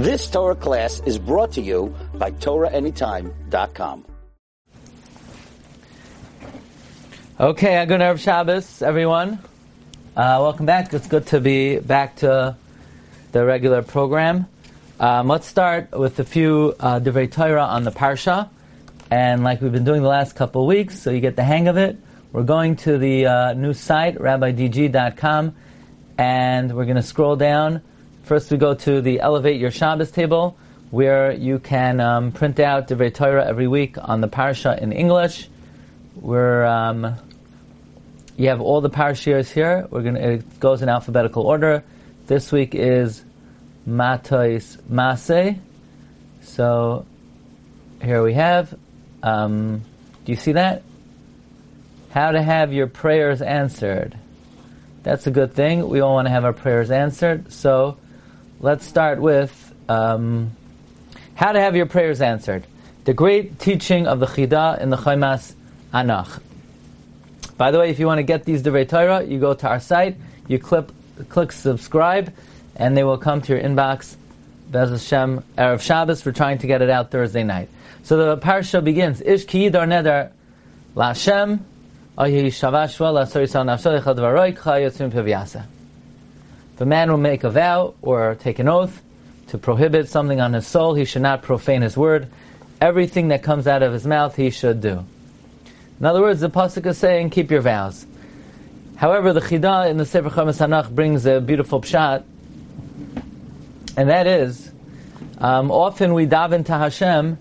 This Torah class is brought to you by TorahAnytime.com. Okay, good Erev Shabbos, everyone. Uh, welcome back. It's good to be back to the regular program. Um, let's start with a few uh, Divrei Torah on the Parsha. And like we've been doing the last couple of weeks, so you get the hang of it, we're going to the uh, new site, rabbidg.com, and we're going to scroll down. First, we go to the Elevate Your Shabbos table, where you can um, print out Divrei Torah every week on the Parsha in English. Where um, you have all the parashiyos here. We're gonna, it goes in alphabetical order. This week is Matos Mase. So here we have. Um, do you see that? How to have your prayers answered. That's a good thing. We all want to have our prayers answered. So let's start with um, how to have your prayers answered. The great teaching of the Chida in the Chaimas Anach. By the way, if you want to get these Divrei Torah, you go to our site, you click, click subscribe, and they will come to your inbox. Bez Hashem, Erev Shabbos. We're trying to get it out Thursday night. So the parsha begins. Ish ki yidar neder la'Hashem if a man will make a vow or take an oath to prohibit something on his soul, he should not profane his word. Everything that comes out of his mouth, he should do. In other words, the pasuk is saying, keep your vows. However, the Chida in the Sefer Chamas Hanach brings a beautiful pshat, and that is, um, often we daven to Hashem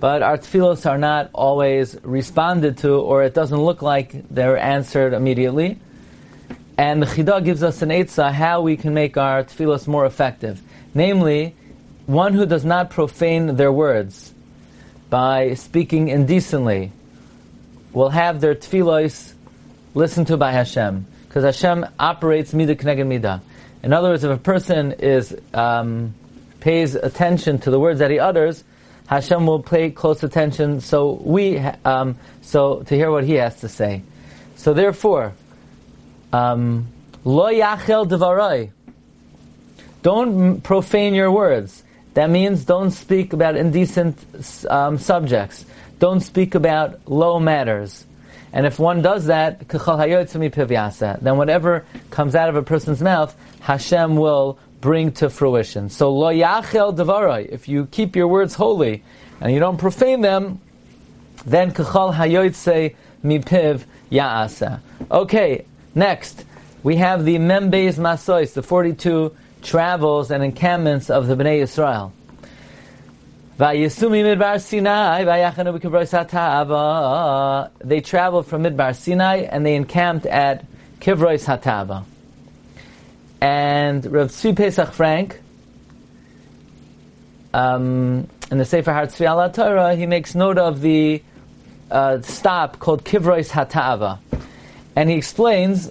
but our tefillos are not always responded to, or it doesn't look like they're answered immediately. And the Chidah gives us an eitzah how we can make our tefillos more effective. Namely, one who does not profane their words by speaking indecently will have their tefillos listened to by Hashem. Because Hashem operates midah k'neged midah. In other words, if a person is um, pays attention to the words that he utters, Hashem will pay close attention. So we, um, so to hear what He has to say. So therefore, um, lo yachel devarai. Don't profane your words. That means don't speak about indecent um, subjects. Don't speak about low matters. And if one does that, then whatever comes out of a person's mouth, Hashem will bring to fruition. So lo yachel devarai. If you keep your words holy and you don't profane them, then kachal hayoytse mipiv yaasa. Okay, next we have the Membeis Masois, the forty-two travels and encampments of the Bnei Yisrael. They traveled from Midbar Sinai and they encamped at Kivrois Hatava. And Rav Tzvi Pesach Frank, um, in the Sefer Har Tzvi Torah, he makes note of the uh, stop called Kivrois Hatava. And he explains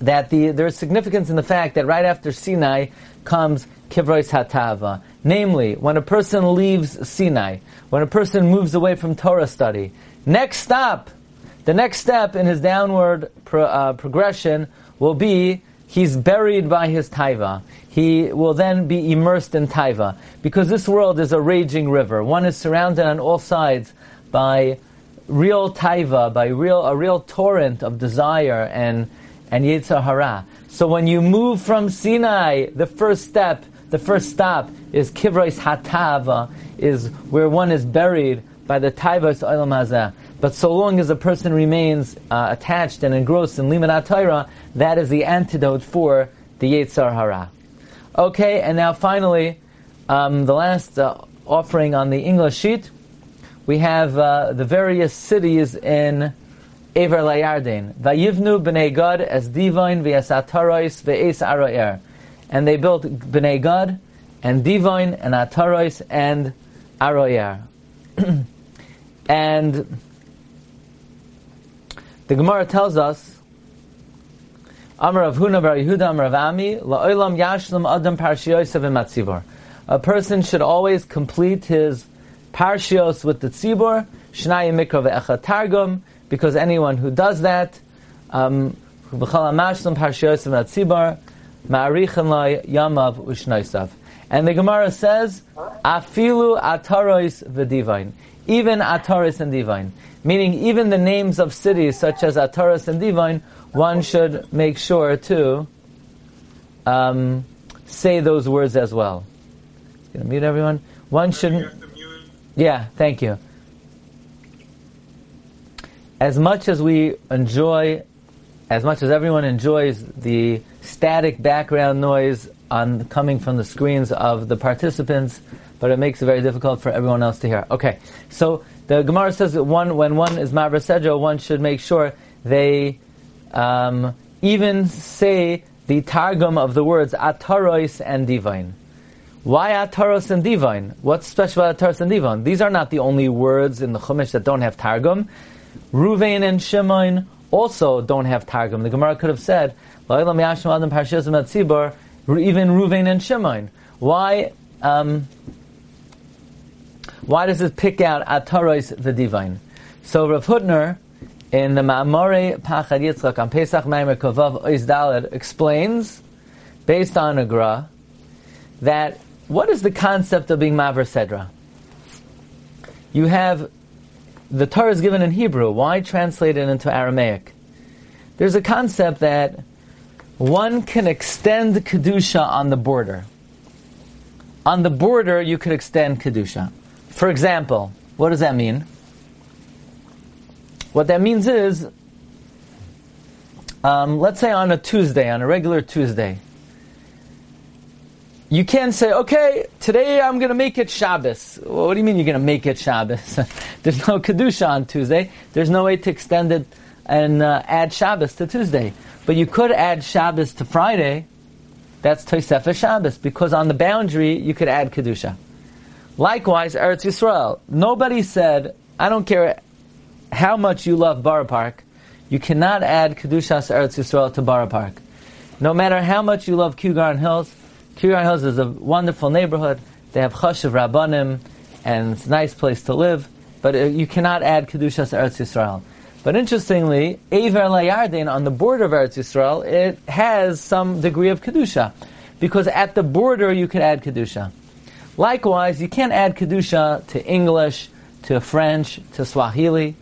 that the, there is significance in the fact that right after Sinai comes Kivrois Hatava. Namely, when a person leaves Sinai, when a person moves away from Torah study, next stop, the next step in his downward pro, uh, progression will be he's buried by his taiva. He will then be immersed in taiva. Because this world is a raging river. One is surrounded on all sides by real taiva, by real, a real torrent of desire and, and Yetzer Hara. So when you move from Sinai, the first step, the first stop is Kivrois Hatava, is where one is buried by the Taivas Olam. But so long as a person remains uh, attached and engrossed in Limud Torah, that is the antidote for the Yetzer Hara. Okay, and now finally, um, the last uh, offering on the English sheet, we have uh, the various cities in Ever Layarden. Vayivnu b'nei Gad as divine v'yasatarois ve'es aroer. And they built b'nei Gad and divine and atarois and aroer. and the Gemara tells us, Amar of Huna Bar Yehuda Amar of Ami, La'olam Yashlam Adam Parshiyosav Matzibor. A person should always complete his parshios with the tzibor, Shnai Mikra Ve'echa Targum, because anyone who does that, um. And the Gemara says, Afilu atarois v'divain. Even atarois and divine. Meaning even the names of cities such as atarois and divine, one should make sure to um, say those words as well. Gonna mute everyone. One shouldn't. Yeah, thank you. As much as we enjoy, as much as everyone enjoys the static background noise on coming from the screens of the participants, but it makes it very difficult for everyone else to hear. Okay, so the Gemara says that one, when one is Ma'aber Sedra, one should make sure they um, even say the targum of the words atarois and divine. Why ataros and divine? What's special about ataros and divine? These are not the only words in the Chumash that don't have targum. Ruvain and Shimon also don't have targum. The Gemara could have said, even Ruvain and Shimon. Why? Um, why does it pick out ataros the divine? So Rav Hutner in the Ma'amore Pachad Yitzchak on Pesach Maimer Kovav Oiz explains, based on a gra, that what is the concept of being Maver Sedra? You have the Torah is given in Hebrew. Why translate it into Aramaic? There's a concept that one can extend Kedusha on the border. On the border, you could extend Kedusha. For example, what does that mean? What that means is, um, let's say on a Tuesday, on a regular Tuesday, you can't say, okay, today I'm going to make it Shabbos. Well, what do you mean you're going to make it Shabbos? There's no Kedusha on Tuesday. There's no way to extend it and uh, add Shabbos to Tuesday. But you could add Shabbos to Friday. That's Tosefah Shabbos, because on the boundary you could add Kedusha. Likewise, Eretz Yisrael. Nobody said, I don't care how much you love Borough Park, you cannot add Kedushas Eretz Yisrael to Borough Park. No matter how much you love Kew Garden Hills, Garden Hills is a wonderful neighborhood. They have Chashiv Rabbanim, and it's a nice place to live, but uh, you cannot add Kedushas Eretz Yisrael. But interestingly, Ever Layarden, on the border of Eretz Yisrael, it has some degree of Kedusha. Because at the border you can add Kedusha. Likewise, you can't add Kedusha to English, to French, to Swahili.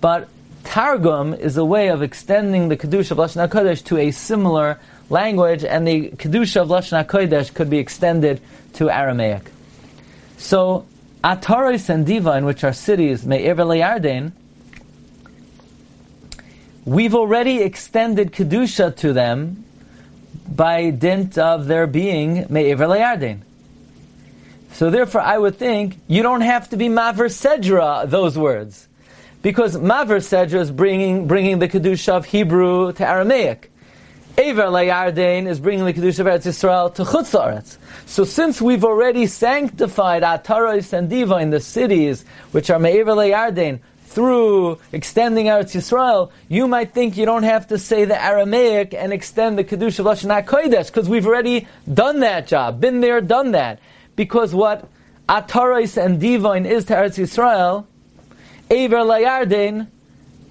But Targum is a way of extending the Kedusha of Lashon HaKodesh to a similar language, and the Kedusha of Lashon HaKodesh could be extended to Aramaic. So, Ataris and Divan, which are cities, Me'ever Yarden, we've already extended Kedusha to them by dint of their being Me'ever Yarden. So therefore, I would think you don't have to be Maver Sedra those words because Maver Sedra is bringing, bringing the Kedusha of Hebrew to Aramaic. Ever Layardain is bringing the Kedusha of Eretz Yisrael to Chutzaretz. So since we've already sanctified Ataros and Diva in the cities, which are Me'ever Layardain, through extending Eretz Yisrael, you might think you don't have to say the Aramaic and extend the Kedusha of Lashon HaKodesh, because we've already done that job, been there, done that. Because what Ataros and Divine is to Eretz Yisrael, Aver Layarden,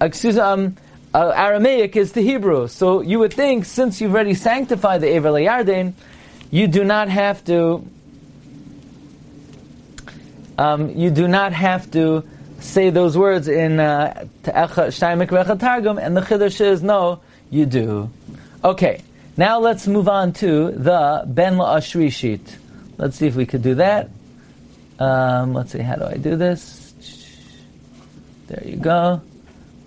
excuse um, uh, Aramaic is the Hebrew. So you would think, since you've already sanctified the Aver Layarden, you do not have to. Um, you do not have to say those words in uh, Targum, and the Chiddush is no, you do. Okay, now let's move on to the Ben La'ashri sheet. Let's see if we could do that. Um, let's see, how do I do this? There you go.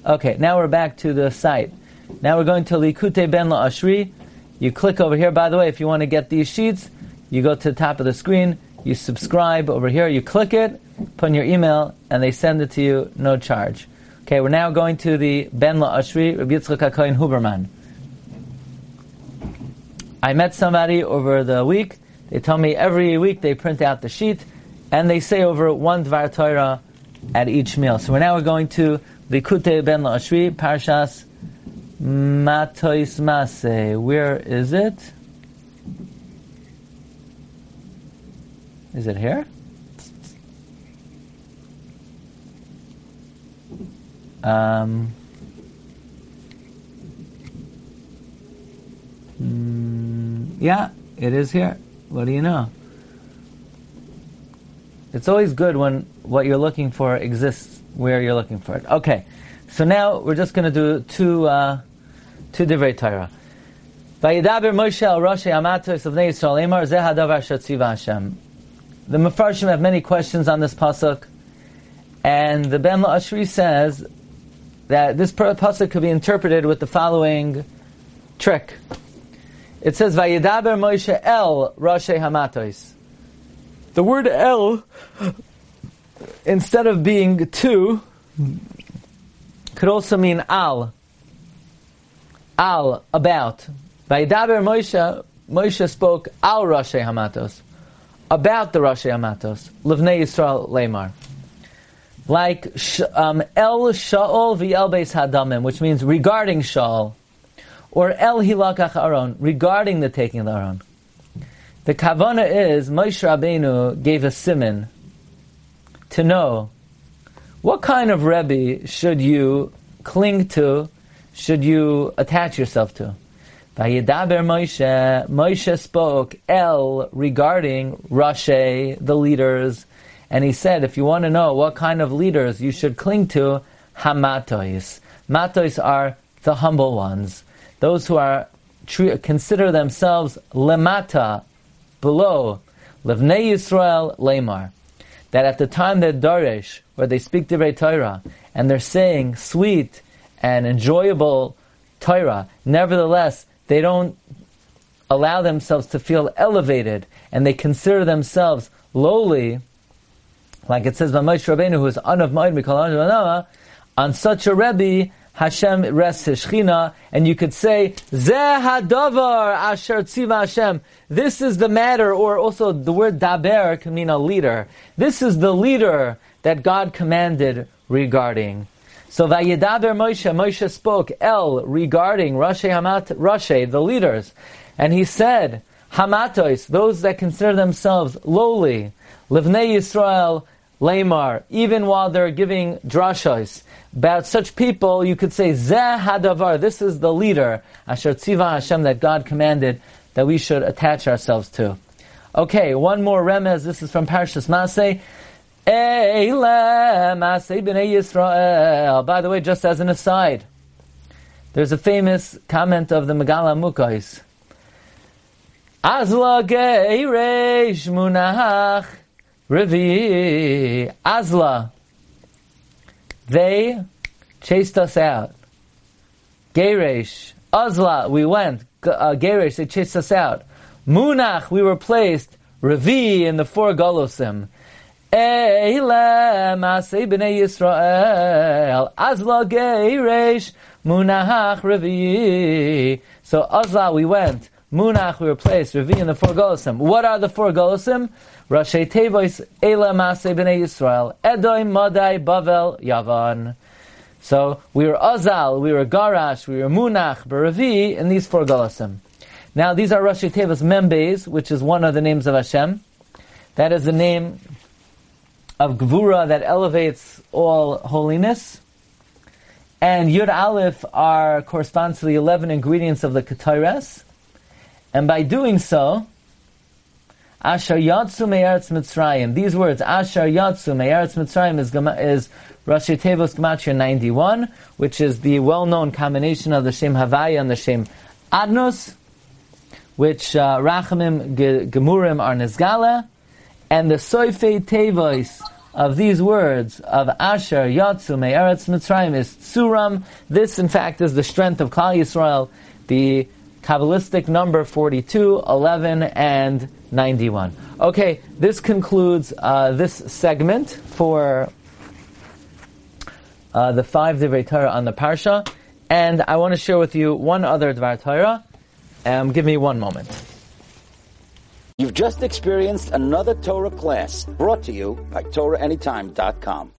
Okay, now we're back to the site. Now we're going to Likute Ben La Ashri. You click over here. By the way, if you want to get these sheets, you go to the top of the screen, you subscribe over here, you click it, put in your email, and they send it to you, no charge. Okay, we're now going to the Ben La Ashri, Rabbi Yitzchak HaKoyin Huberman. I met somebody over the week. They tell me every week they print out the sheet, and they say over one Dvar Torah at each meal. So we're now going to the Kute Ben Lashri, Parshas Matois Mase. Where is it? Is it here? Um, mm, yeah, it is here. What do you know? It's always good when what you're looking for exists where you're looking for it. Okay, so now we're just going to do two uh, two divrei Torah. Vayidaber Moshe al Rosh Amatos of Yisrael Emar Zeh Hadavar Hashem. The Mefarshim have many questions on this pasuk, and the Ben Ashri says that this pasuk could be interpreted with the following trick. It says Vayidaber Moshe el Rosh Hamatos. The word el, instead of being two, could also mean al. Al, about. Vayidaber Moshe, Moshe spoke al Rashi Hamatos, about the Rashi Hamatos, Livnei Yisrael Lemar. Like um, El Shaol v'El Beis Hadamim, which means regarding Shaul, or El Hilakach Aaron, regarding the taking of the Aaron. The kavana is Moshe Rabbeinu gave a simon to know what kind of Rebbe should you cling to, should you attach yourself to. Vayidaber Moshe, Moshe spoke El regarding Rashi, the leaders, and he said, if you want to know what kind of leaders you should cling to, Hamatois. Matos are the humble ones, those who are consider themselves lemata, below, Levnei Yisrael Lemar, that at the time that Daresh, where they speak Divrei Torah, and they're saying sweet and enjoyable Torah, nevertheless, they don't allow themselves to feel elevated, and they consider themselves lowly, like it says by Moshe Rabbeinu, who is un of Ma'id on such a Rebbe, Hashem rests his Shechina, and you could say, Zeh hadavar asher tziva Hashem. This is the matter, or also the word daber can mean a leader. This is the leader that God commanded regarding. So Vayidaber Moshe, Moshe spoke El regarding Rashi Hamat, Rashi, the leaders, and he said, Hamatos, those that consider themselves lowly, Livnei Yisrael, Lamar, even while they're giving drashos about such people, you could say Zeh Hadavar. This is the leader, Asher Tziva Hashem, that God commanded that we should attach ourselves to. Okay, one more remez. This is from Parshas Yisrael. By the way, just as an aside, there's a famous comment of the Megala Mukais. Rivi Azla. They chased us out. Geresh, Azla, we went. Uh, Geresh, they chased us out. Munach, we were placed. Revi in the four Golosim. Eile Masei b'nei Yisrael. Azla Geresh, Munach Revi. So Azla, we went. Munach, we were placed. Revi in the four Golosim. What are the four Golosim? Rashi Tevois Ela Masei B'nei Yisrael Edom Madai Bavel Yavan. So we were Azal, we were Garash, we were Munach, Baravi and these four Galasim. Now these are Rashi Tevois Membes, which is one of the names of Hashem. That is the name of Gvura that elevates all holiness. And Yud Aleph are corresponds to the eleven ingredients of the Ketores. And by doing so, Asher Yatsu Me'eretz Mitzrayim. These words, Asher Yatsu Me'eretz Mitzrayim, is, is Rashi Tevos Gematria 91, which is the well-known combination of the Shem Havaya and the Shem Adnos, which uh, Rachamim Gemurim are Nizgala, and the Soifei Tevos of these words of Asher Yatsu Me'eretz Mitzrayim is Tsuram. This, in fact, is the strength of Klal Yisrael, the Kabbalistic number 42, 11, and 91. Okay, this concludes uh, this segment for uh, the five Divrei Torah on the Parsha, and I want to share with you one other Dvar Torah. Um, give me one moment. You've just experienced another Torah class brought to you by TorahAnytime.com.